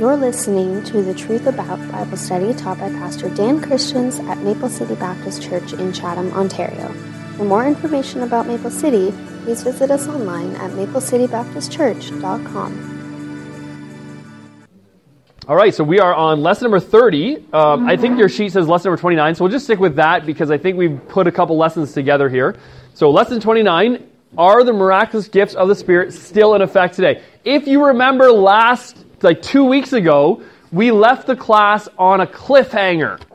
You're listening to the Truth About Bible Study taught by Pastor Dan Christians at Maple City Baptist Church in Chatham, Ontario. For more information about Maple City, please visit us online at maplecitybaptistchurch.com. All right, so we are on lesson number 30. Um, I think your sheet says lesson number 29, so we'll just stick with that because I think we've put a couple lessons together here. So, lesson 29 Are the miraculous gifts of the Spirit still in effect today? If you remember last, like two weeks ago, we left the class on a cliffhanger. Do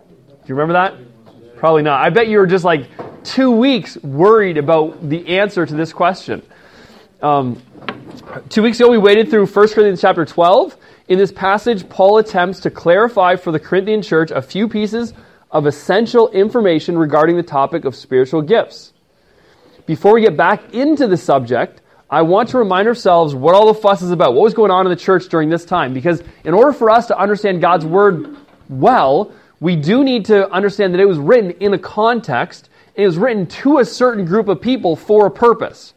you remember that? Probably not. I bet you were just like two weeks worried about the answer to this question. Um, two weeks ago, we waited through 1 Corinthians chapter 12. In this passage, Paul attempts to clarify for the Corinthian church a few pieces of essential information regarding the topic of spiritual gifts. Before we get back into the subject, I want to remind ourselves what all the fuss is about. What was going on in the church during this time? Because in order for us to understand God's word well, we do need to understand that it was written in a context. It was written to a certain group of people for a purpose.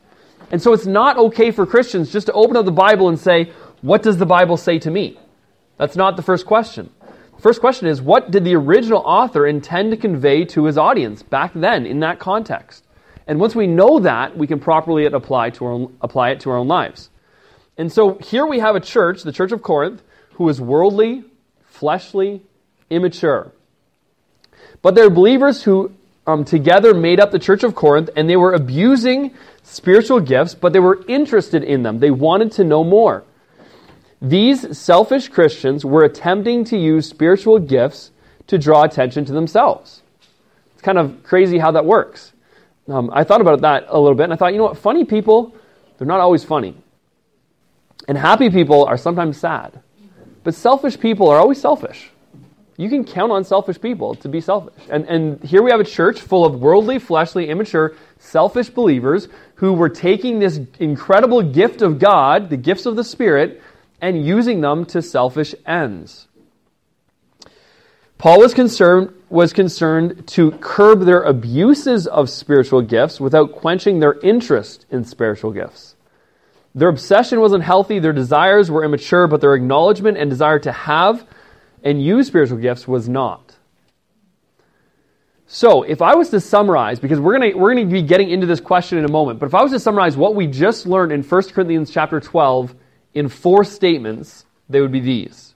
And so it's not okay for Christians just to open up the Bible and say, what does the Bible say to me? That's not the first question. The first question is, what did the original author intend to convey to his audience back then in that context? And once we know that, we can properly apply, to own, apply it to our own lives. And so here we have a church, the Church of Corinth, who is worldly, fleshly, immature. But they're believers who um, together made up the Church of Corinth, and they were abusing spiritual gifts, but they were interested in them. They wanted to know more. These selfish Christians were attempting to use spiritual gifts to draw attention to themselves. It's kind of crazy how that works. Um, I thought about that a little bit, and I thought, you know what? Funny people, they're not always funny. And happy people are sometimes sad. But selfish people are always selfish. You can count on selfish people to be selfish. And, and here we have a church full of worldly, fleshly, immature, selfish believers who were taking this incredible gift of God, the gifts of the Spirit, and using them to selfish ends. Paul was concerned, was concerned to curb their abuses of spiritual gifts without quenching their interest in spiritual gifts. Their obsession wasn't healthy, their desires were immature, but their acknowledgement and desire to have and use spiritual gifts was not. So, if I was to summarize, because we're going we're going to be getting into this question in a moment, but if I was to summarize what we just learned in 1 Corinthians chapter 12 in four statements, they would be these.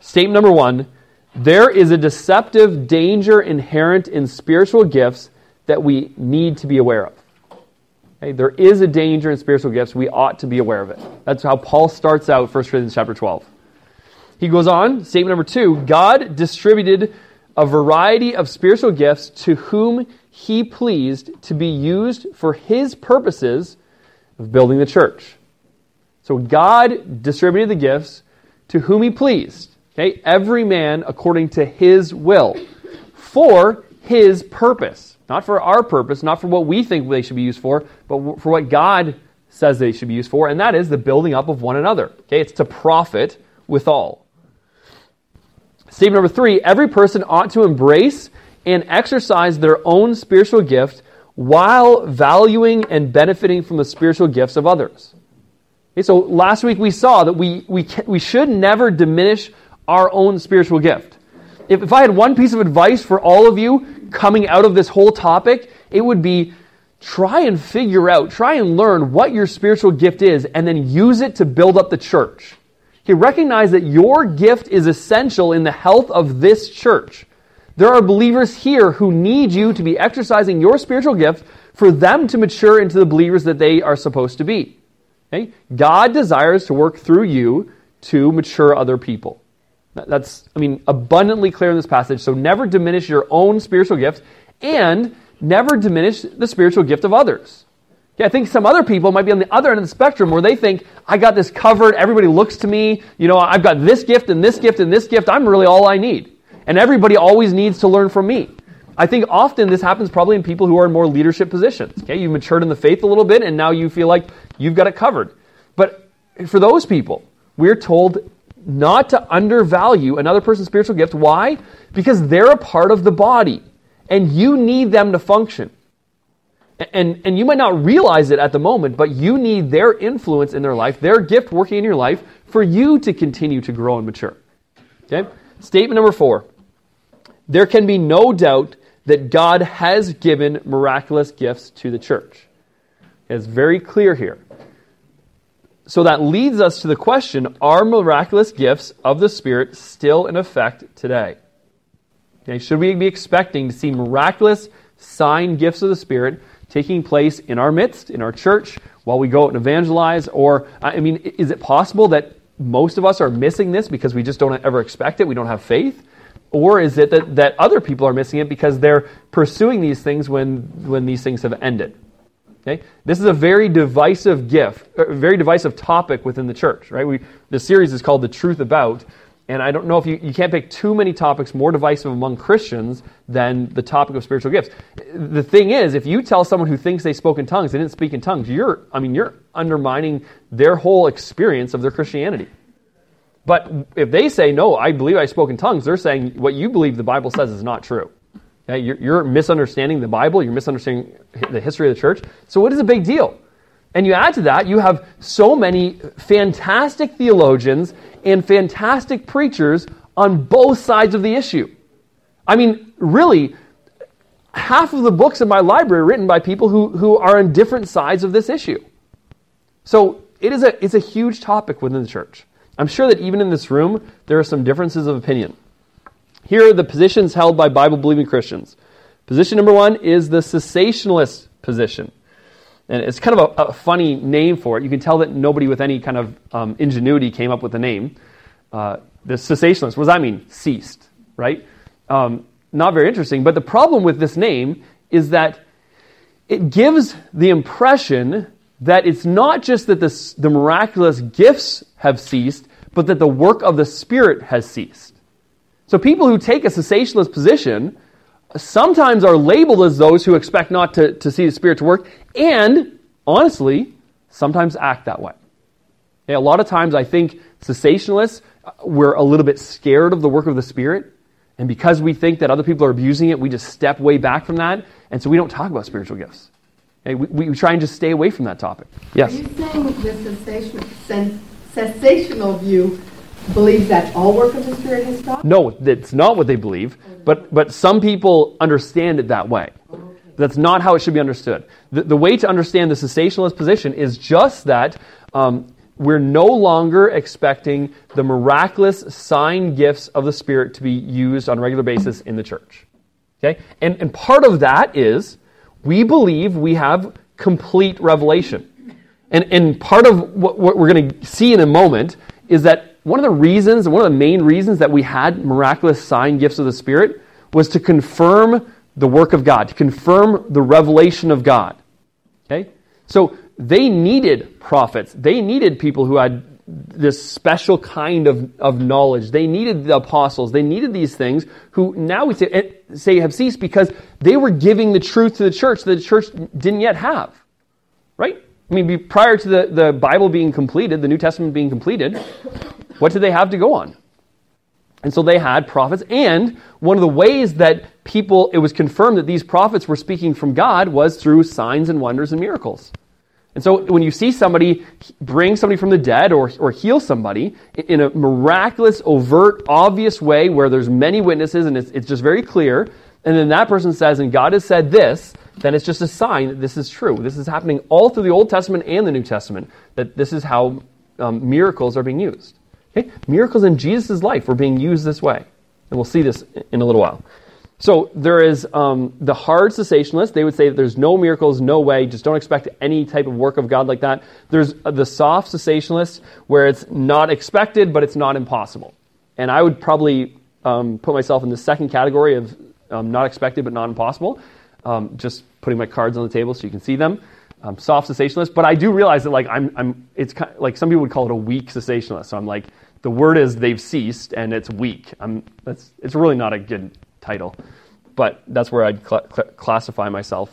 Statement number one there is a deceptive danger inherent in spiritual gifts that we need to be aware of. Okay? There is a danger in spiritual gifts. We ought to be aware of it. That's how Paul starts out 1 Corinthians chapter 12. He goes on, statement number two God distributed a variety of spiritual gifts to whom he pleased to be used for his purposes of building the church. So God distributed the gifts to whom he pleased. Okay? Every man according to his will. For his purpose. Not for our purpose, not for what we think they should be used for, but for what God says they should be used for, and that is the building up of one another. Okay? It's to profit withal. Statement number three every person ought to embrace and exercise their own spiritual gift while valuing and benefiting from the spiritual gifts of others. Okay, so last week we saw that we, we, can, we should never diminish our own spiritual gift. If, if I had one piece of advice for all of you coming out of this whole topic, it would be try and figure out, try and learn what your spiritual gift is, and then use it to build up the church. Okay, recognize that your gift is essential in the health of this church. There are believers here who need you to be exercising your spiritual gift for them to mature into the believers that they are supposed to be. Okay? God desires to work through you to mature other people. That's, I mean, abundantly clear in this passage. So never diminish your own spiritual gift and never diminish the spiritual gift of others. Okay, I think some other people might be on the other end of the spectrum where they think, I got this covered, everybody looks to me, you know, I've got this gift and this gift and this gift, I'm really all I need. And everybody always needs to learn from me. I think often this happens probably in people who are in more leadership positions. Okay, you matured in the faith a little bit and now you feel like you've got it covered. But for those people, we're told not to undervalue another person's spiritual gift. Why? Because they're a part of the body and you need them to function. And, and you might not realize it at the moment, but you need their influence in their life, their gift working in your life, for you to continue to grow and mature. Okay? Statement number four. There can be no doubt that God has given miraculous gifts to the church. It's very clear here. So that leads us to the question Are miraculous gifts of the Spirit still in effect today? Okay, should we be expecting to see miraculous sign gifts of the Spirit taking place in our midst, in our church, while we go out and evangelize? Or, I mean, is it possible that most of us are missing this because we just don't ever expect it? We don't have faith? Or is it that, that other people are missing it because they're pursuing these things when, when these things have ended? Okay? This is a very divisive gift, a very divisive topic within the church, right? We, the series is called The Truth About, and I don't know if you, you can't pick too many topics more divisive among Christians than the topic of spiritual gifts. The thing is, if you tell someone who thinks they spoke in tongues, they didn't speak in tongues, you're, I mean, you're undermining their whole experience of their Christianity. But if they say, no, I believe I spoke in tongues, they're saying what you believe the Bible says is not true. You're, you're misunderstanding the Bible, you're misunderstanding the history of the church. So, what is a big deal? And you add to that, you have so many fantastic theologians and fantastic preachers on both sides of the issue. I mean, really, half of the books in my library are written by people who, who are on different sides of this issue. So it is a, it's a huge topic within the church. I'm sure that even in this room, there are some differences of opinion. Here are the positions held by Bible believing Christians. Position number one is the cessationist position. And it's kind of a, a, funny name for it. You can tell that nobody with any kind of um, ingenuity came up with the name. Uh, the cessationist, what does that mean? Ceased, right? Um, not very interesting. But the problem with this name is that it gives the impression that it's not just that the, the miraculous gifts have ceased, but that the work of the Spirit has ceased. So people who take a cessationist position sometimes are labeled as those who expect not to, to see the Spirit to work, and honestly, sometimes act that way. A lot of times I think cessationalists, uh, we're a little bit scared of the work of the Spirit, and because we think that other people are abusing it, we just step way back from that, and so we don't talk about spiritual gifts. We, we try and just stay away from that topic. Yes? Are you saying the cessational, cessational view believes that all work of the Spirit has stopped? No, that's not what they believe, but, but some people understand it that way. That's not how it should be understood. The, the way to understand the cessationalist position is just that um, we're no longer expecting the miraculous sign gifts of the Spirit to be used on a regular basis in the church. Okay? And, and part of that is we believe we have complete revelation. And, and part of what, what we're going to see in a moment is that one of the reasons, one of the main reasons that we had miraculous sign gifts of the Spirit was to confirm the work of God, to confirm the revelation of God. Okay? So they needed prophets. They needed people who had this special kind of, of knowledge. They needed the apostles. They needed these things who now we say, eh, say have ceased because they were giving the truth to the church that the church didn't yet have. Right? I mean, prior to the, the Bible being completed, the New Testament being completed, what did they have to go on? And so they had prophets. And one of the ways that people, it was confirmed that these prophets were speaking from God was through signs and wonders and miracles. And so when you see somebody bring somebody from the dead or, or heal somebody in a miraculous, overt, obvious way where there's many witnesses and it's, it's just very clear, and then that person says, and God has said this, then it's just a sign that this is true. This is happening all through the Old Testament and the New Testament, that this is how um, miracles are being used. Okay? Miracles in Jesus' life were being used this way. And we'll see this in a little while. So there is um, the hard cessationalists. They would say that there's no miracles, no way. Just don't expect any type of work of God like that. There's the soft cessationalists, where it's not expected, but it's not impossible. And I would probably um, put myself in the second category of um, not expected but not impossible. Um, just putting my cards on the table so you can see them. Um, soft cessationalist, but I do realize that like I'm, I'm it's kind of, like some people would call it a weak cessationalist. So I'm like the word is they've ceased and it's weak. I'm, that's, it's really not a good title. But that's where I'd cl- cl- classify myself.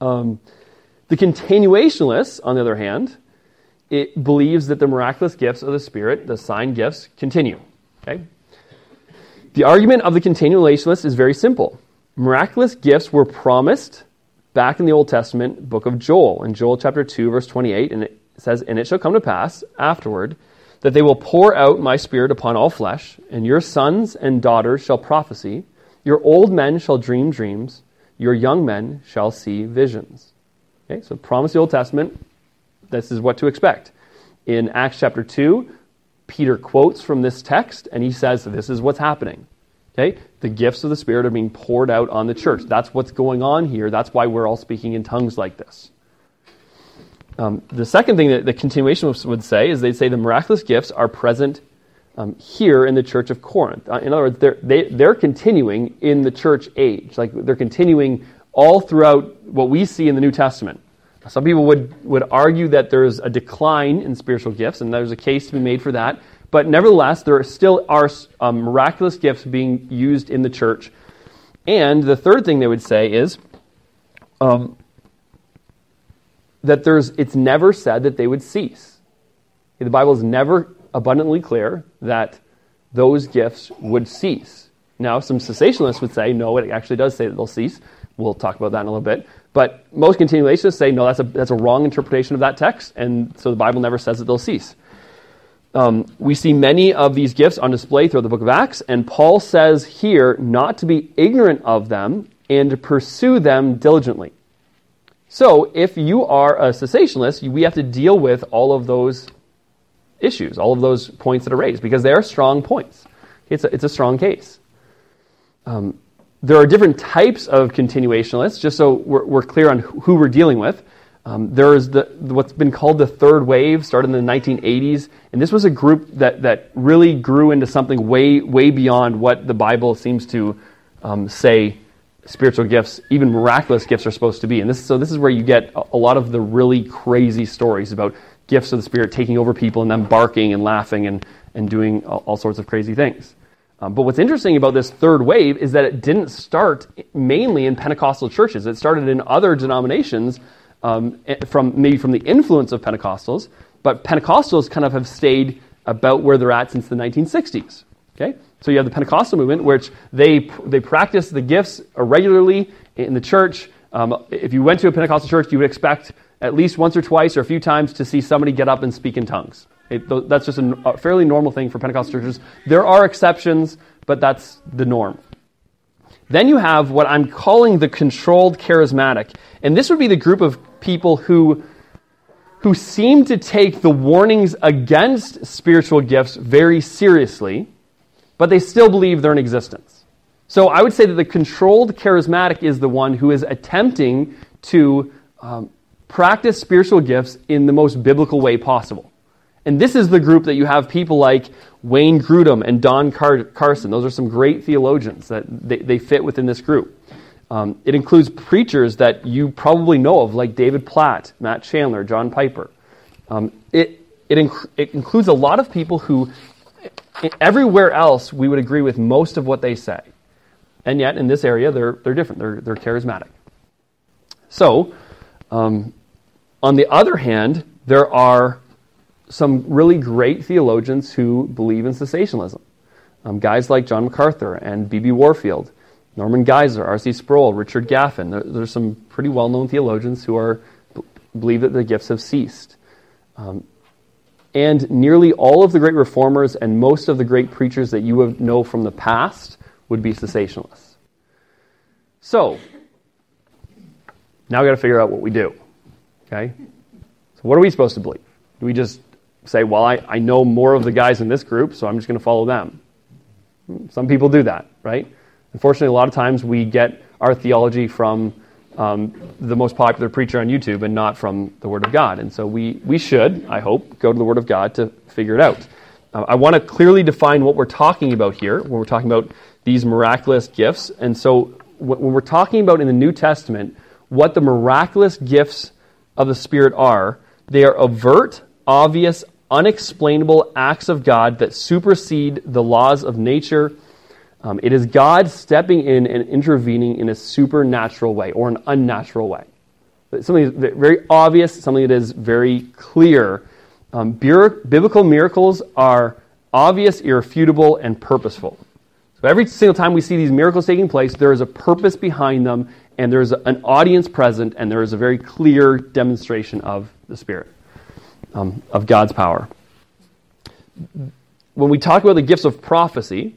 Um, the continuationalists, on the other hand, it believes that the miraculous gifts of the Spirit, the sign gifts, continue. Okay? The argument of the continuationalists is very simple. Miraculous gifts were promised back in the Old Testament, book of Joel, in Joel chapter 2, verse 28, and it says, And it shall come to pass afterward that they will pour out my spirit upon all flesh, and your sons and daughters shall prophesy, your old men shall dream dreams, your young men shall see visions. Okay, so promise the Old Testament, this is what to expect. In Acts chapter 2, Peter quotes from this text, and he says, This is what's happening. Okay? The gifts of the Spirit are being poured out on the church. That's what's going on here. That's why we're all speaking in tongues like this. Um, the second thing that the continuation would say is they'd say the miraculous gifts are present um, here in the church of Corinth. Uh, in other words, they're, they, they are continuing in the church age. Like they're continuing all throughout what we see in the New Testament. Some people would, would argue that there's a decline in spiritual gifts, and there's a case to be made for that. But nevertheless, there still are um, miraculous gifts being used in the church. And the third thing they would say is um, that there's, it's never said that they would cease. The Bible is never abundantly clear that those gifts would cease. Now, some cessationalists would say, no, it actually does say that they'll cease. We'll talk about that in a little bit. But most continuationists say, no, that's a, that's a wrong interpretation of that text, and so the Bible never says that they'll cease. Um, we see many of these gifts on display throughout the book of Acts, and Paul says here not to be ignorant of them and to pursue them diligently. So, if you are a cessationist, we have to deal with all of those issues, all of those points that are raised, because they are strong points. It's a, it's a strong case. Um, there are different types of continuationists, just so we're, we're clear on who we're dealing with. Um, there's the, what's been called the third wave, started in the 1980s, and this was a group that, that really grew into something way, way beyond what the Bible seems to um, say spiritual gifts, even miraculous gifts, are supposed to be. And this, so this is where you get a, lot of the really crazy stories about gifts of the Spirit taking over people and them barking and laughing and, and doing all, all sorts of crazy things. Um, but what's interesting about this third wave is that it didn't start mainly in Pentecostal churches. It started in other denominations, um, eh, from maybe from the influence of Pentecostals. But Pentecostals kind of have stayed about where they're at since the 1960s. Okay, so you have the Pentecostal movement, which they they practice the gifts regularly in the church. Um, if you went to a Pentecostal church, you would expect at least once or twice or a few times to see somebody get up and speak in tongues. It, that's just a, a fairly normal thing for Pentecostal churches. There are exceptions, but that's the norm. Then you have what I'm calling the controlled charismatic. And this would be the group of people who, who seem to take the warnings against spiritual gifts very seriously, but they still believe they're in existence. So I would say that the controlled charismatic is the one who is attempting to um, practice spiritual gifts in the most biblical way possible. And this is the group that you have people like Wayne Grudem and Don Car- Carson. Those are some great theologians that they, they fit within this group. Um, it includes preachers that you probably know of, like David Platt, Matt Chandler, John Piper. Um, it, it, inc- it includes a lot of people who, everywhere else, we would agree with most of what they say. And yet, in this area, they're, they're different. They're, they're charismatic. So, um, on the other hand, there are some really great theologians who believe in cessationism. Um, guys like John MacArthur and B.B. Warfield, Norman Geisler, R.C. Sproul, Richard Gaffin. There, there's some pretty well known theologians who are, believe that the gifts have ceased. Um, and nearly all of the great reformers and most of the great preachers that you know from the past would be cessationalists. So, now we've got to figure out what we do. Okay? So, what are we supposed to believe? Do we just say, well, I, I know more of the guys in this group, so I'm just going to follow them? Hmm, some people do that, right? Unfortunately, a lot of times we get our theology from um, the most popular preacher on YouTube and not from the Word of God. And so we, we should, I hope, go to the Word of God to figure it out. Uh, I want to clearly define what we're talking about here when we're talking about these miraculous gifts. And so when we're talking about in the New Testament what the miraculous gifts of the Spirit are, they are overt, obvious, unexplainable acts of God that supersede the laws of nature. Um, it is God stepping in and intervening in a supernatural way or an unnatural way. Something very obvious, something that is very clear. Um, biblical miracles are obvious, irrefutable, and purposeful. So every single time we see these miracles taking place, there is a purpose behind them, and there's an audience present, and there is a very clear demonstration of the Spirit, um, of God's power. When we talk about the gifts of prophecy,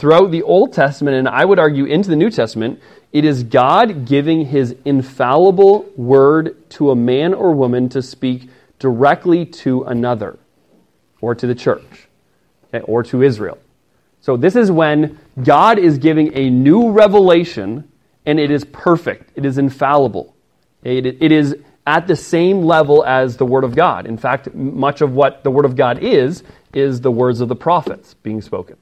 throughout the Old Testament, and I would argue into the New Testament, it is God giving his infallible word to a man or woman to speak directly to another, or to the church, okay, or to Israel. So this is when God is giving a new revelation and it is perfect. It is infallible. It, it is at the same level as the Word of God. In fact, much of what the Word of God is, is the words of the prophets being spoken.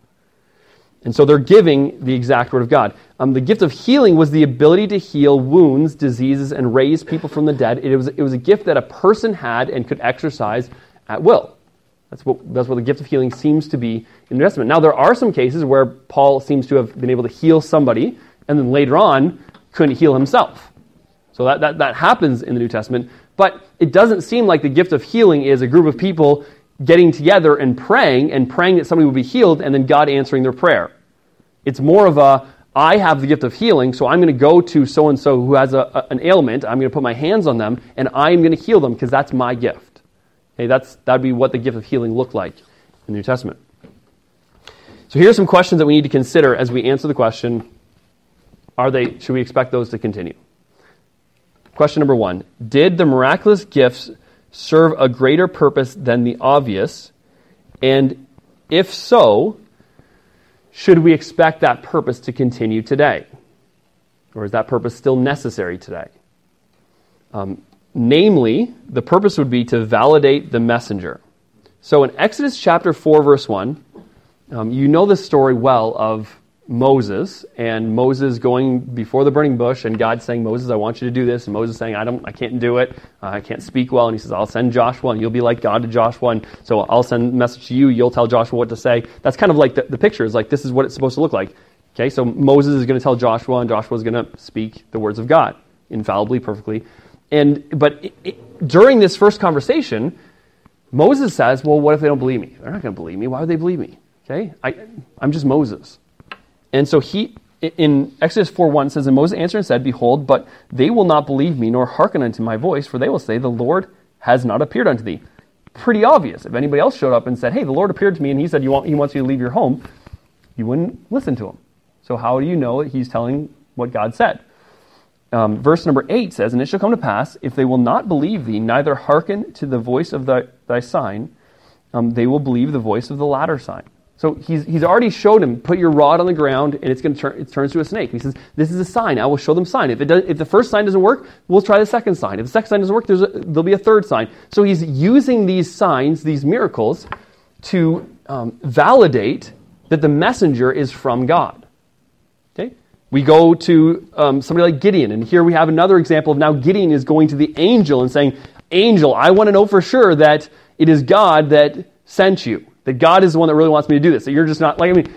And so they're giving the exact Word of God. Um, the gift of healing was the ability to heal wounds, diseases, and raise people from the dead. It was, it was a gift that a person had and could exercise at will. That's what, that's what the gift of healing seems to be in the New Testament. Now, there are some cases where Paul seems to have been able to heal somebody and then later on couldn't heal himself. So that, that, that happens in the New Testament. But it doesn't seem like the gift of healing is a group of people getting together and praying and praying that somebody will be healed and then God answering their prayer. It's more of a, I have the gift of healing, so I'm going to go to so and so who has a, a, an ailment. I'm going to put my hands on them and I'm going to heal them because that's my gift. Okay, that's, that'd be what the gift of healing looked like in the New Testament. So here are some questions that we need to consider as we answer the question are they, should we expect those to continue? Question number one Did the miraculous gifts serve a greater purpose than the obvious? And if so, should we expect that purpose to continue today? Or is that purpose still necessary today? Um, namely, the purpose would be to validate the messenger. So in Exodus chapter 4, verse 1, um, you know the story well of Moses and Moses going before the burning bush and God saying, Moses, I want you to do this. And Moses saying, I don't, I can't do it. Uh, I can't speak well. And he says, I'll send Joshua and you'll be like God to Joshua. And so I'll send a message to you. You'll tell Joshua what to say. That's kind of like the, the picture is like, this is what it's supposed to look like. Okay. So Moses is going to tell Joshua and Joshua is going to speak the words of God infallibly, perfectly. And, but it, it, during this first conversation, Moses says, well, what if they don't believe me? They're not going to believe me. Why would they believe me? Okay. I, I'm just Moses. And so he, in Exodus 4 1 says, And Moses answered and said, Behold, but they will not believe me, nor hearken unto my voice, for they will say, The Lord has not appeared unto thee. Pretty obvious. If anybody else showed up and said, Hey, the Lord appeared to me, and he said you want, he wants you to leave your home, you wouldn't listen to him. So how do you know that he's telling what God said? Um, verse number 8 says, And it shall come to pass, if they will not believe thee, neither hearken to the voice of thy, thy sign, um, they will believe the voice of the latter sign. So he's, he's already showed him, put your rod on the ground and it's going to turn, it turns to a snake. He says, this is a sign. I will show them sign. If, it does, if the first sign doesn't work, we'll try the second sign. If the second sign doesn't work, there's a, there'll be a third sign. So he's using these signs, these miracles, to um, validate that the messenger is from God. Okay? We go to um, somebody like Gideon, and here we have another example of now Gideon is going to the angel and saying, Angel, I want to know for sure that it is God that sent you that God is the one that really wants me to do this. That you're just not, like, I mean,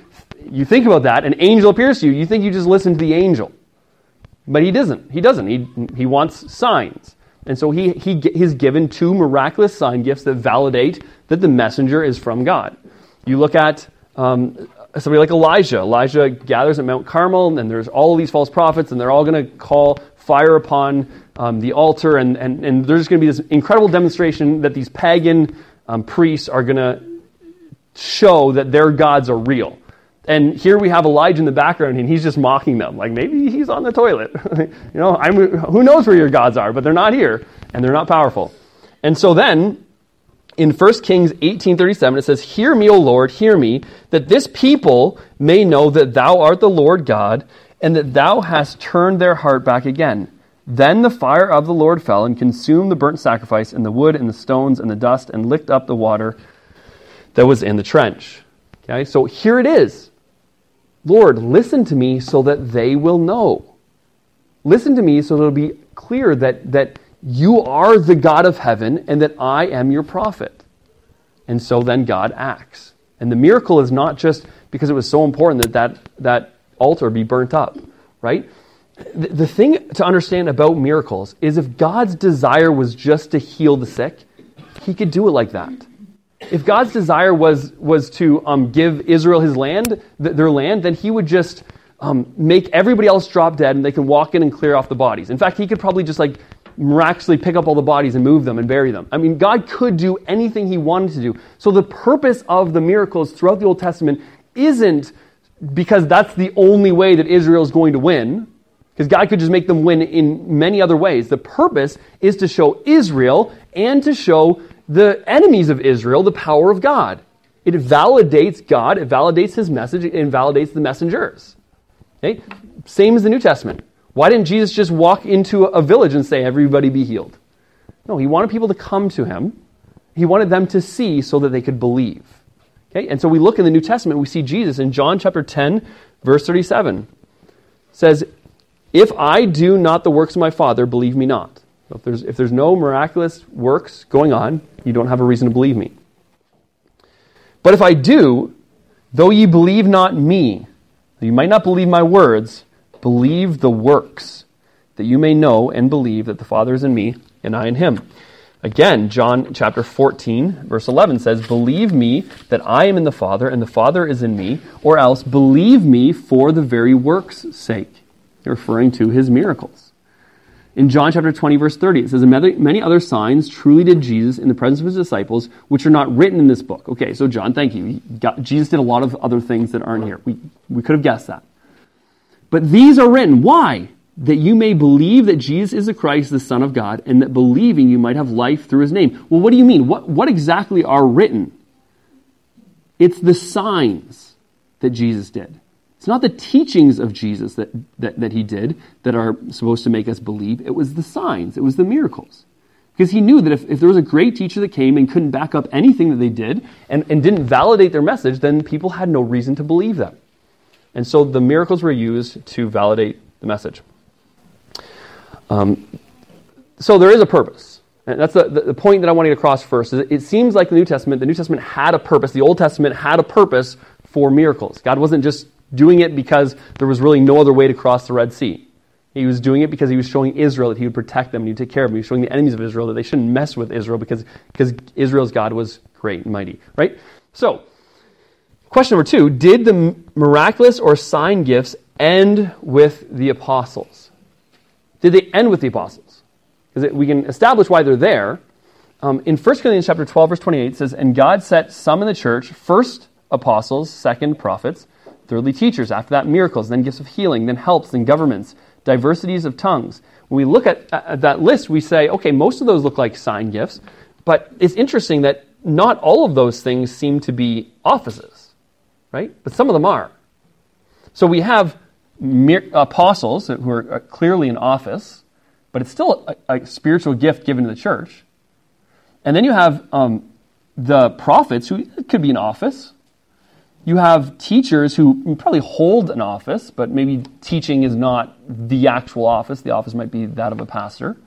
you think about that, an angel appears to you, you think you just listen to the angel. But he doesn't. He doesn't. He, he wants signs. And so he, he, he's given two miraculous sign gifts that validate that the messenger is from God. You look at um, somebody like Elijah. Elijah gathers at Mount Carmel, and there's all these false prophets, and they're all going to call fire upon um, the altar, and, and, and there's going to be this incredible demonstration that these pagan um, priests are going to show that their gods are real. And here we have Elijah in the background, and he's just mocking them. Like maybe he's on the toilet. you know, I'm, who knows where your gods are, but they're not here, and they're not powerful. And so then, in 1 Kings 18.37, it says, Hear me, O Lord, hear me, that this people may know that thou art the Lord God, and that thou hast turned their heart back again. Then the fire of the Lord fell and consumed the burnt sacrifice, and the wood, and the stones, and the dust, and licked up the water that was in the trench. Okay, so here it is. Lord, listen to me so that they will know. Listen to me so that it'll be clear that, that you are the God of heaven and that I am your prophet. And so then God acts. And the miracle is not just because it was so important that that, that altar be burnt up, right? The, the thing to understand about miracles is if God's desire was just to heal the sick, he could do it like that if God's desire was, was to um, give Israel his land, th- their land, then he would just um, make everybody else drop dead and they can walk in and clear off the bodies. In fact, he could probably just like miraculously pick up all the bodies and move them and bury them. I mean, God could do anything he wanted to do. So the purpose of the miracles throughout the Old Testament isn't because that's the only way that Israel is going to win, because God could just make them win in many other ways. The purpose is to show Israel and to show the enemies of Israel the power of God. It validates God, it validates his message, it invalidates the messengers. Okay? Same as the New Testament. Why didn't Jesus just walk into a village and say, Everybody be healed? No, he wanted people to come to him. He wanted them to see so that they could believe. Okay? And so we look in the New Testament, we see Jesus in John chapter 10, verse 37. says, If I do not the works of my Father, believe me not. So if there's, if there's no miraculous works going on, you don't have a reason to believe me. But if I do, though ye believe not me, you might not believe my words, believe the works, that you may know and believe that the Father is in me and I in him. Again, John chapter 14, verse 11 says, Believe me that I am in the Father and the Father is in me, or else believe me for the very works' sake, referring to his miracles. In John chapter 20, verse 30, it says, Many other signs truly did Jesus in the presence of his disciples, which are not written in this book. Okay, so John, thank you. Got, Jesus did a lot of other things that aren't here. We, we could have guessed that. But these are written. Why? that you may believe that Jesus is the Christ, the Son of God, and that believing you might have life through his name. Well, what do you mean? What, what exactly are written? It's the signs that Jesus did. It's not the teachings of Jesus that, that, that he did that are supposed to make us believe. It was the signs, it was the miracles. Because he knew that if, if there was a great teacher that came and couldn't back up anything that they did and, and didn't validate their message, then people had no reason to believe them. And so the miracles were used to validate the message. Um, so there is a purpose. And that's the, the, point that I want to get across first. Is it seems like the New Testament, the New Testament had a purpose. The Old Testament had a purpose for miracles. God wasn't just doing it because there was really no other way to cross the Red Sea. He was doing it because he was showing Israel that he would protect them and he'd take care of them. He was showing the enemies of Israel that they shouldn't mess with Israel because, because Israel's God was great and mighty. Right? So, question number two Did the miraculous or sign gifts end with the apostles? Did they end with the apostles? Because we can establish why they're there. Um, in 1 Corinthians chapter 12, verse 28, it says, And God set some in the church, first apostles, second prophets, thirdly teachers, after that miracles, then gifts of healing, then helps, then governments, diversities of tongues. When we look at, at that list, we say, okay, most of those look like sign gifts, but it's interesting that not all of those things seem to be offices, right? But some of them are. So we have apostles who are uh, clearly in office, but it's still a, a spiritual gift given to the church. And then you have um, the prophets, who could be in office. You have teachers who probably hold an office, but maybe teaching is not the actual office. The office might be that of a pastor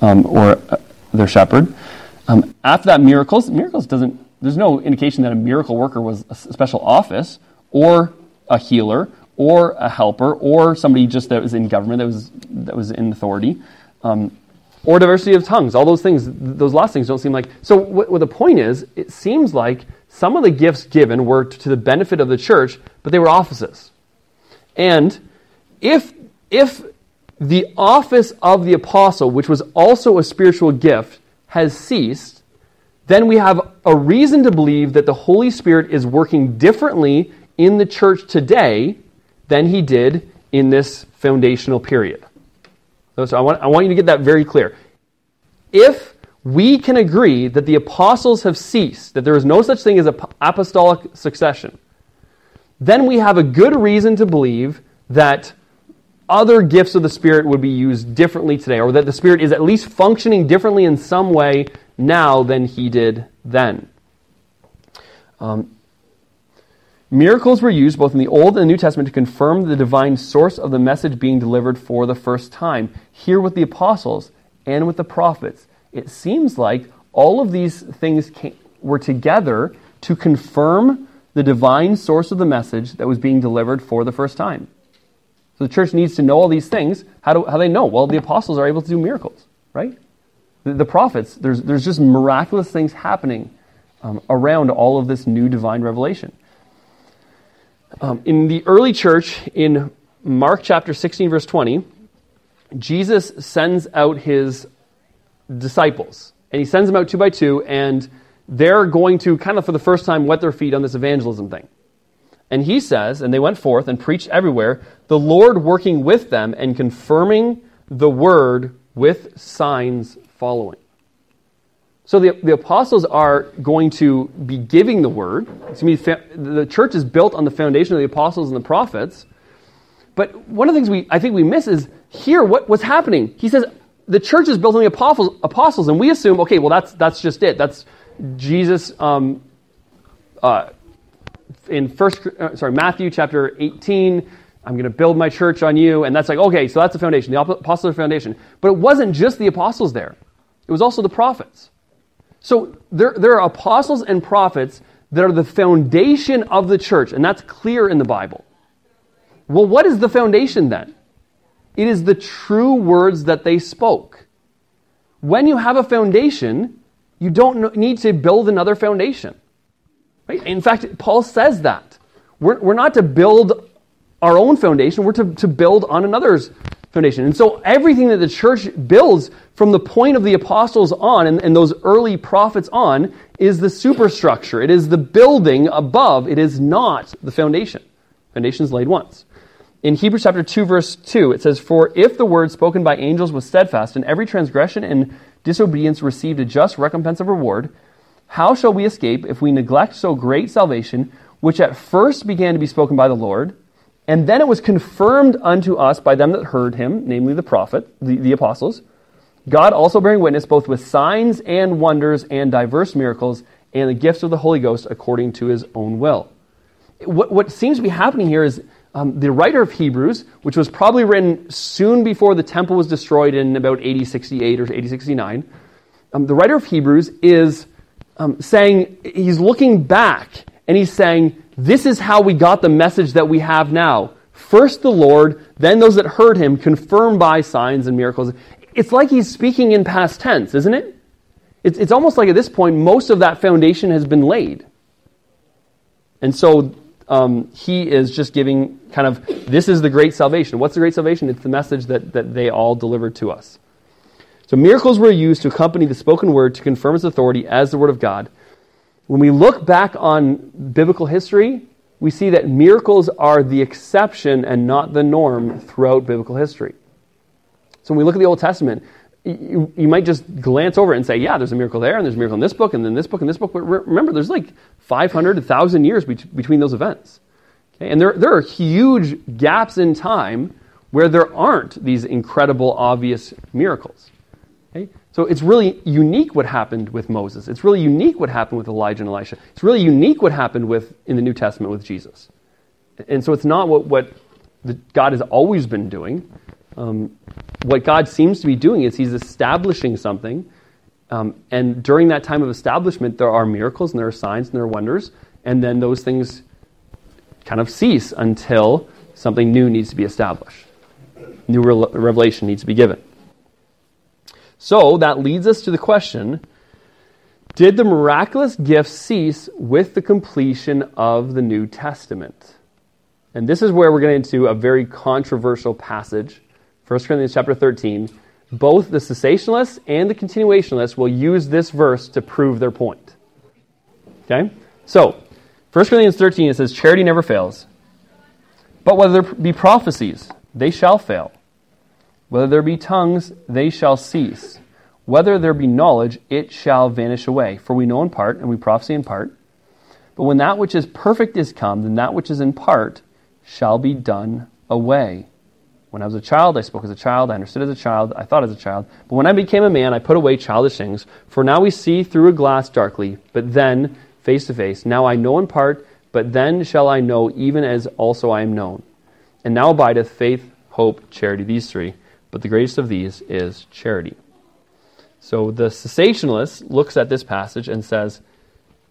um, or uh, their shepherd. Um, after that, miracles. Miracles doesn't. There's no indication that a miracle worker was a special office or a healer or a helper, or somebody just that was in government, that was, that was in authority, um, or diversity of tongues. All those things, those last things don't seem like. So, what, what the point is, it seems like some of the gifts given were to the benefit of the church, but they were offices. And if, if the office of the apostle, which was also a spiritual gift, has ceased, then we have a reason to believe that the Holy Spirit is working differently in the church today than he did in this foundational period. So I want, I want you to get that very clear. If we can agree that the apostles have ceased, that there is no such thing as apostolic succession, then we have a good reason to believe that other gifts of the Spirit would be used differently today, or that the Spirit is at least functioning differently in some way now than he did then. Um, Miracles were used both in the Old and New Testament to confirm the divine source of the message being delivered for the first time. Here with the apostles and with the prophets, it seems like all of these things came, were together to confirm the divine source of the message that was being delivered for the first time. So the church needs to know all these things. How do, how they know? Well, the apostles are able to do miracles, right? The, the prophets, there's, there's just miraculous things happening um, around all of this new divine revelation. Um, in the early church in Mark chapter 16, verse 20, Jesus sends out his disciples. And he sends them out two by two, and they're going to kind of for the first time wet their feet on this evangelism thing. And he says, and they went forth and preached everywhere, the Lord working with them and confirming the word with signs following. So the, the apostles are going to be giving the word. Be, the church is built on the foundation of the apostles and the prophets. But one of the things we, I think we miss is here what, what's happening. He says the church is built on the apostles, apostles, and we assume, okay, well, that's, that's just it. That's Jesus um, uh, in first, uh, sorry, Matthew chapter 18. I'm going to build my church on you. And that's like, okay, so that's the foundation, the apostles' foundation. But it wasn't just the apostles there, it was also the prophets. So there, there are apostles and prophets that are the foundation of the church, and that's clear in the Bible. Well, what is the foundation then? It is the true words that they spoke. When you have a foundation, you don't need to build another foundation. Right? In fact, Paul says that. We're, we're not to build our own foundation, we're to, to build on another's foundation. And so everything that the church builds from the point of the apostles on and, and those early prophets on is the superstructure. It is the building above. It is not the foundation. Foundation is laid once. In Hebrews chapter 2, verse 2, it says, For if the word spoken by angels was steadfast, and every transgression and disobedience received a just recompense of reward, how shall we escape if we neglect so great salvation, which at first began to be spoken by the Lord? And then it was confirmed unto us by them that heard him, namely the prophet, the, the apostles. God also bearing witness both with signs and wonders and diverse miracles and the gifts of the Holy Ghost according to his own will. What, what seems to be happening here is um, the writer of Hebrews, which was probably written soon before the temple was destroyed in about 8068 or 8069, um, the writer of Hebrews is um, saying, he's looking back and he's saying, this is how we got the message that we have now. First the Lord, then those that heard him, confirmed by signs and miracles. It's like he's speaking in past tense, isn't it? It's, it's almost like at this point, most of that foundation has been laid. And so um, he is just giving kind of this is the great salvation. What's the great salvation? It's the message that, that they all delivered to us. So miracles were used to accompany the spoken word to confirm its authority as the word of God. When we look back on biblical history, we see that miracles are the exception and not the norm throughout biblical history. So when we look at the Old Testament, you, you might just glance over it and say, yeah, there's a miracle there, and there's a miracle in this book, and then this book, and this book. But remember, there's like 500, 1,000 years be- between those events. Okay? And there, there are huge gaps in time where there aren't these incredible, obvious miracles. Okay? So it's really unique what happened with Moses. It's really unique what happened with Elijah and Elisha. It's really unique what happened with in the New Testament with Jesus. And so it's not what, what the, God has always been doing. Um, what God seems to be doing is He's establishing something. Um, and during that time of establishment, there are miracles and there are signs and there are wonders. And then those things kind of cease until something new needs to be established. New re- revelation needs to be given. So that leads us to the question Did the miraculous gifts cease with the completion of the New Testament? And this is where we're getting into a very controversial passage, 1 Corinthians chapter 13. Both the cessationalists and the continuationists will use this verse to prove their point. Okay? So, 1 Corinthians 13, it says, Charity never fails. But whether there be prophecies, they shall fail. Whether there be tongues, they shall cease. Whether there be knowledge, it shall vanish away. For we know in part, and we prophesy in part. But when that which is perfect is come, then that which is in part shall be done away. When I was a child, I spoke as a child, I understood as a child, I thought as a child. But when I became a man, I put away childish things. For now we see through a glass darkly, but then face to face. Now I know in part, but then shall I know even as also I am known. And now abideth faith, hope, charity, these three but the greatest of these is charity. So the cessationalist looks at this passage and says,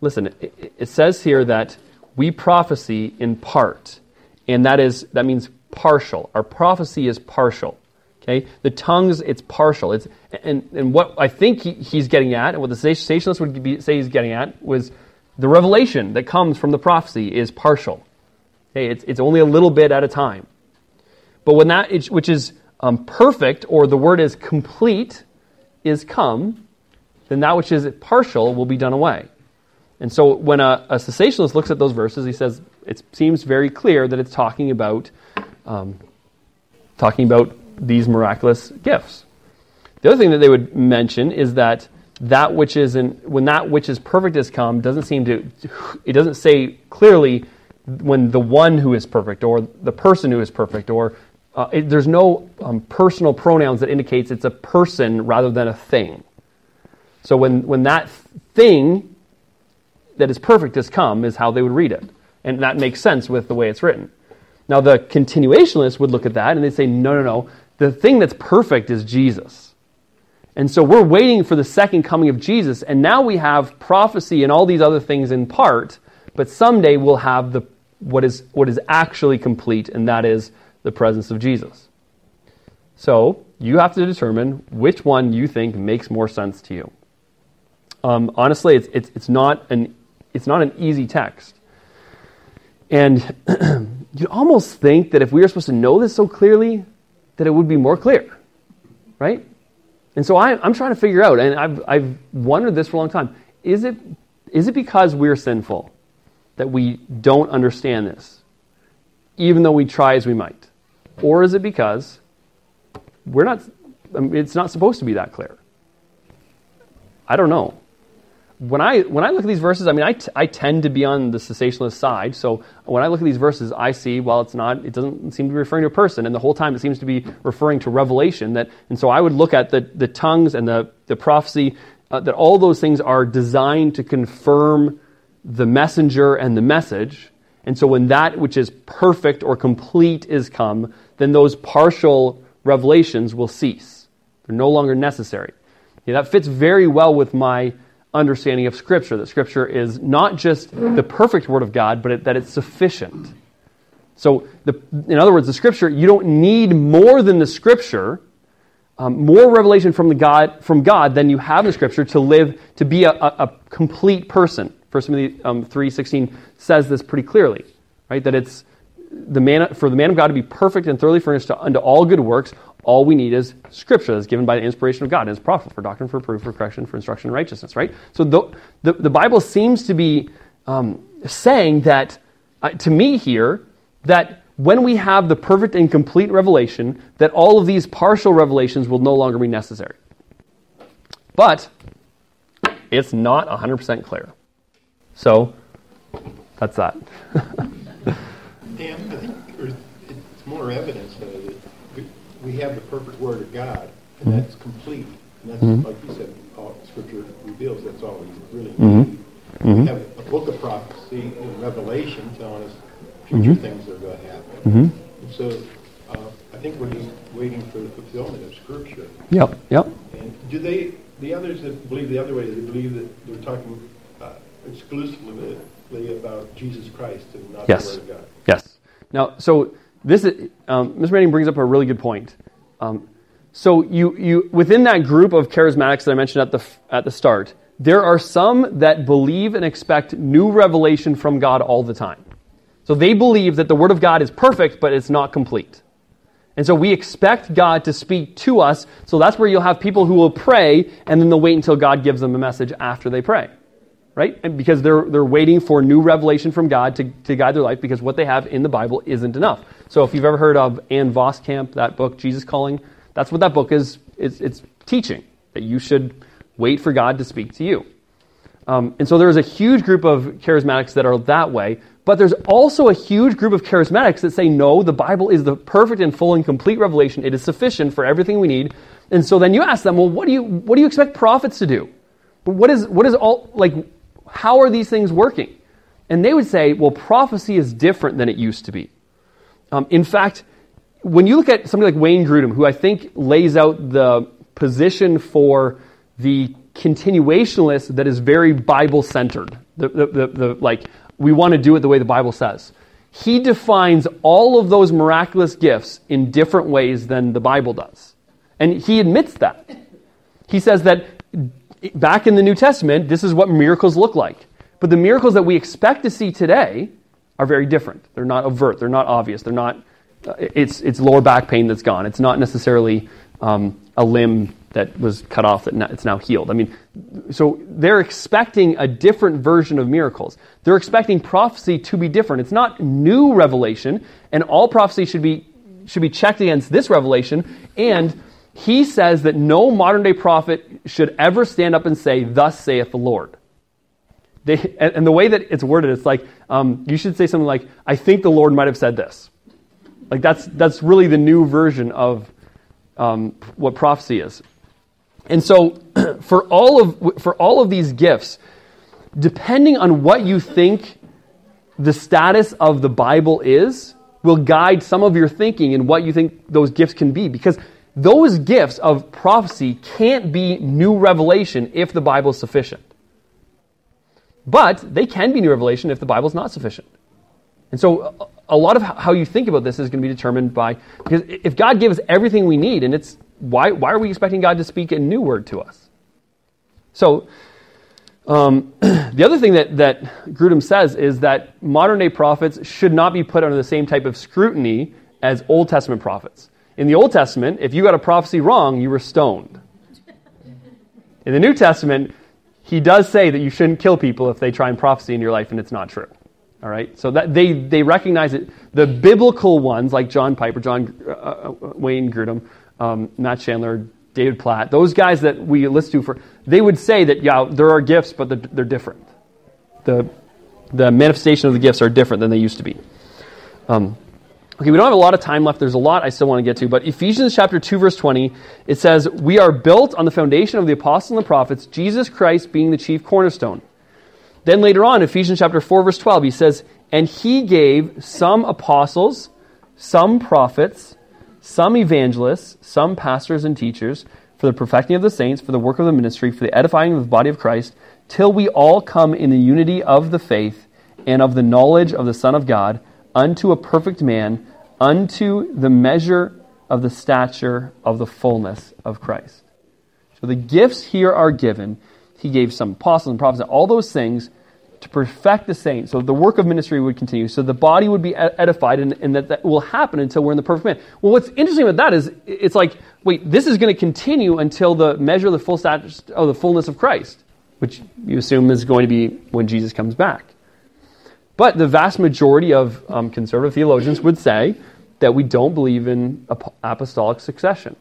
listen, it, says here that we prophesy in part, and that is that means partial. Our prophecy is partial. Okay, the tongues it's partial. It's and and what I think he, he's getting at, and what the cessationalist would be, say he's getting at, was the revelation that comes from the prophecy is partial. Okay, it's it's only a little bit at a time. But when that, is, which is um, perfect, or the word is complete, is come, then that which is partial will be done away. And so when a, a cessationist looks at those verses, he says it seems very clear that it's talking about um, talking about these miraculous gifts. The other thing that they would mention is that that which is in, when that which is perfect has come doesn't seem to it doesn't say clearly when the one who is perfect or the person who is perfect or uh, it, there's no um, personal pronouns that indicates it's a person rather than a thing. So when when that thing that is perfect has come is how they would read it, and that makes sense with the way it's written. Now the continuationists would look at that and they'd say, no, no, no. The thing that's perfect is Jesus. And so we're waiting for the second coming of Jesus, and now we have prophecy and all these other things in part, but someday we'll have the, what, is, what is actually complete, and that is the presence of Jesus. So you have to determine which one you think makes more sense to you. Um, honestly, it's, it's, it's, not an, it's not an easy text. And you almost think that if we were supposed to know this so clearly, that it would be more clear, right? And so I, am trying to figure out, and I've, I've wondered this for a long time is it, is it because we're sinful that we don't understand this, even though we try as we might? Or is it because we're not, it's not supposed to be that clear? I don't know when I when I look at these verses, I mean, I, t- I tend to be on the cessationist side. So when I look at these verses, I see well, it's not. It doesn't seem to be referring to a person, and the whole time it seems to be referring to revelation. That and so I would look at the the tongues and the the prophecy uh, that all those things are designed to confirm the messenger and the message. And so when that which is perfect or complete is come, then those partial revelations will cease. They're no longer necessary. Yeah, that fits very well with my understanding of Scripture that Scripture is not just the perfect Word of God, but it, that it's sufficient. So, the, in other words, the Scripture, you don't need more than the Scripture, um, more revelation from, the God, from God than you have in the Scripture to live, to be a, a, a complete person. 1 Timothy um, 3.16 says this pretty clearly, right? That it's the man, for the man of God to be perfect and thoroughly furnished to, unto all good works, all we need is Scripture that's given by the inspiration of God and is profitable for doctrine, for proof, for correction, for instruction in righteousness, right? So the, the, the Bible seems to be um, saying that, uh, to me here, that when we have the perfect and complete revelation, that all of these partial revelations will no longer be necessary. But it's not 100% clear. So that's that. Dan, I think it's more evidence though, that we have the perfect Word of God, and mm-hmm. that's complete. And that's, mm-hmm. like you said, all Scripture reveals that's all we really mm-hmm. need. We mm-hmm. have a book of prophecy in Revelation telling us future mm-hmm. things that are going to happen. And so uh, I think we're just waiting for the fulfillment of Scripture. Yep, yep. And do they, the others that believe the other way, they believe that they're talking uh, exclusively about Jesus Christ and not yes. the Word of God? Yes. Now, so this is, um, Ms. Manning brings up a really good point. Um, so you, you, within that group of charismatics that I mentioned at the, at the start, there are some that believe and expect new revelation from God all the time. So they believe that the Word of God is perfect, but it's not complete. And so we expect God to speak to us. So that's where you'll have people who will pray and then they'll wait until God gives them a message after they pray right? And because they're, they're waiting for new revelation from God to, to guide their life because what they have in the Bible isn't enough. So if you've ever heard of Ann Voskamp, that book, Jesus Calling, that's what that book is. It's, it's teaching that you should wait for God to speak to you. Um, and so there's a huge group of charismatics that are that way, but there's also a huge group of charismatics that say, no, the Bible is the perfect and full and complete revelation. It is sufficient for everything we need. And so then you ask them, well, what do you, what do you expect prophets to do? What is, what is all, like, how are these things working? And they would say, well, prophecy is different than it used to be. Um, in fact, when you look at somebody like Wayne Grudem, who I think lays out the position for the continuationalist that is very Bible centered, the, the, the, the, like, we want to do it the way the Bible says. He defines all of those miraculous gifts in different ways than the Bible does. And he admits that. He says that back in the New Testament, this is what miracles look like. But the miracles that we expect to see today are very different. They're not overt, they're not obvious, they're not it's, it's lower back pain that's gone. It's not necessarily um, a limb that was cut off that it's now healed. I mean, so they're expecting a different version of miracles. They're expecting prophecy to be different. It's not new revelation, and all prophecy should be should be checked against this revelation. And he says that no modern day prophet should ever stand up and say, "Thus saith the Lord." They, and the way that it's worded, it's like um, you should say something like, "I think the Lord might have said this." Like that's that's really the new version of um, what prophecy is. And so, for all of for all of these gifts, depending on what you think the status of the Bible is, will guide some of your thinking and what you think those gifts can be. Because those gifts of prophecy can't be new revelation if the Bible is sufficient. But they can be new revelation if the Bible is not sufficient. And so, a lot of how you think about this is going to be determined by because if God gives everything we need, and it's why, why are we expecting God to speak a new word to us? So, um, the other thing that, that Grudem says is that modern day prophets should not be put under the same type of scrutiny as Old Testament prophets. In the Old Testament, if you got a prophecy wrong, you were stoned. In the New Testament, he does say that you shouldn't kill people if they try and prophesy in your life and it's not true. All right, so that they they recognize it. The biblical ones, like John Piper, John uh, uh, Wayne Grudem, um, Matt Chandler, David Platt, those guys that we listen to for, they would say that, yeah, there are gifts, but they're different. The, the manifestation of the gifts are different than they used to be. Um, okay, we don't have a lot of time left. There's a lot I still want to get to, but Ephesians chapter 2, verse 20, it says, We are built on the foundation of the apostles and the prophets, Jesus Christ being the chief cornerstone. Then later on, Ephesians chapter 4, verse 12, he says, And he gave some apostles, some prophets, some evangelists, some pastors and teachers, for the perfecting of the saints, for the work of the ministry, for the edifying of the body of Christ, till we all come in the unity of the faith and of the knowledge of the Son of God, unto a perfect man, unto the measure of the stature of the fullness of Christ. So the gifts here are given. He gave some apostles and prophets, all those things to perfect the saints. So the work of ministry would continue. So the body would be edified, and, and that, that will happen until we're in the perfect man. Well, what's interesting about that is it's like, wait, this is going to continue until the measure of the full status of the fullness of Christ, which you assume is going to be when Jesus comes back. But the vast majority of um, conservative theologians would say that we don't believe in apostolic succession.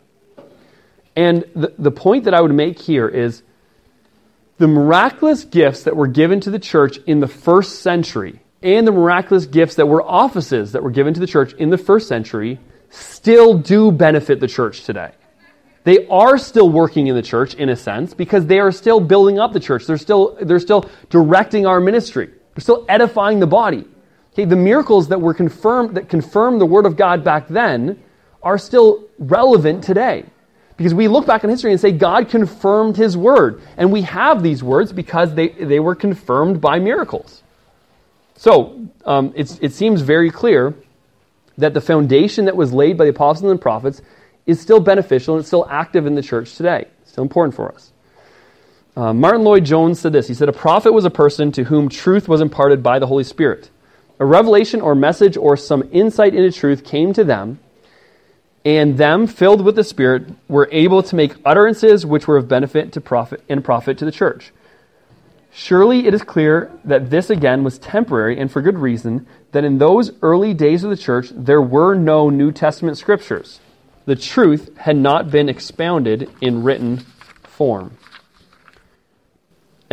And the, the point that I would make here is the miraculous gifts that were given to the church in the first century and the miraculous gifts that were offices that were given to the church in the first century still do benefit the church today. They are still working in the church in a sense because they are still building up the church. They're still, they're still directing our ministry. They're still edifying the body. Okay, the miracles that were confirmed that confirmed the word of God back then are still relevant today. Because we look back in history and say God confirmed his word. And we have these words because they, they were confirmed by miracles. So um, it seems very clear that the foundation that was laid by the apostles and prophets is still beneficial and it's still active in the church today. It's still important for us. Uh, Martyn Lloyd-Jones said this. He said, A prophet was a person to whom truth was imparted by the Holy Spirit. A revelation or message or some insight into truth came to them and them filled with the Spirit were able to make utterances which were of benefit to profit and profit to the church. Surely it is clear that this again was temporary and for good reason, that in those early days of the church there were no New Testament scriptures. The truth had not been expounded in written form.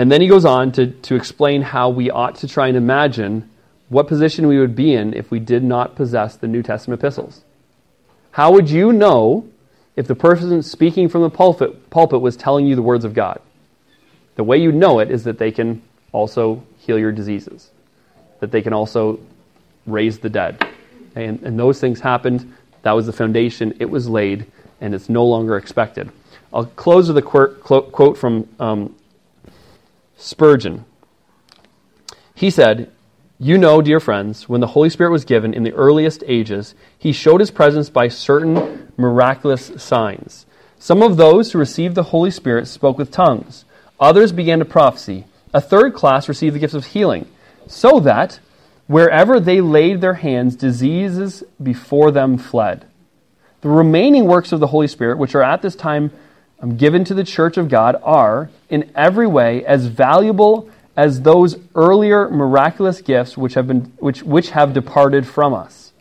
And then he goes on to, to explain how we ought to try and imagine what position we would be in if we did not possess the New Testament epistles. How would you know if the person speaking from the pulpit, pulpit was telling you the words of God? The way you know it is that they can also heal your diseases, that they can also raise the dead. And, and those things happened. That was the foundation. It was laid, and it's no longer expected. I'll close with a quote from um, Spurgeon. He said, you know, dear friends, when the Holy Spirit was given in the earliest ages, he showed his presence by certain miraculous signs. Some of those who received the Holy Spirit spoke with tongues. Others began to prophesy. A third class received the gifts of healing. So that Wherever they laid their hands, diseases before them fled. The remaining works of the Holy Spirit, which are at this time um, given to the church of God, are, in every way, as valuable as those earlier miraculous gifts which have, been, which, which have departed from us.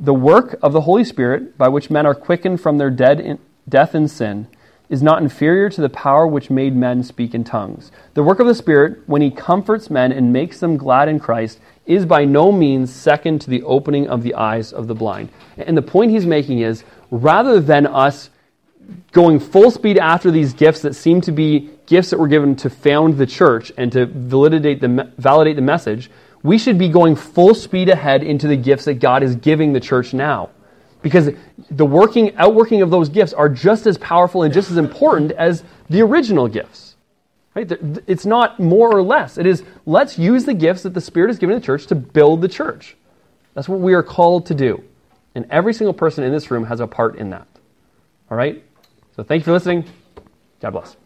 The work of the Holy Spirit, by which men are quickened from their dead in, death and sin, is not inferior to the power which made men speak in tongues. The work of the Spirit, when He comforts men and makes them glad in Christ, is by no means second to the opening of the eyes of the blind. And the point he's making is rather than us going full speed after these gifts that seem to be gifts that were given to found the church and to validate the, validate the message, we should be going full speed ahead into the gifts that God is giving the church now. Because the working outworking of those gifts are just as powerful and just as important as the original gifts. Right? It's not more or less. It is let's use the gifts that the spirit has given the church to build the church. That's what we are called to do. And every single person in this room has a part in that. All right so thank you for listening. God bless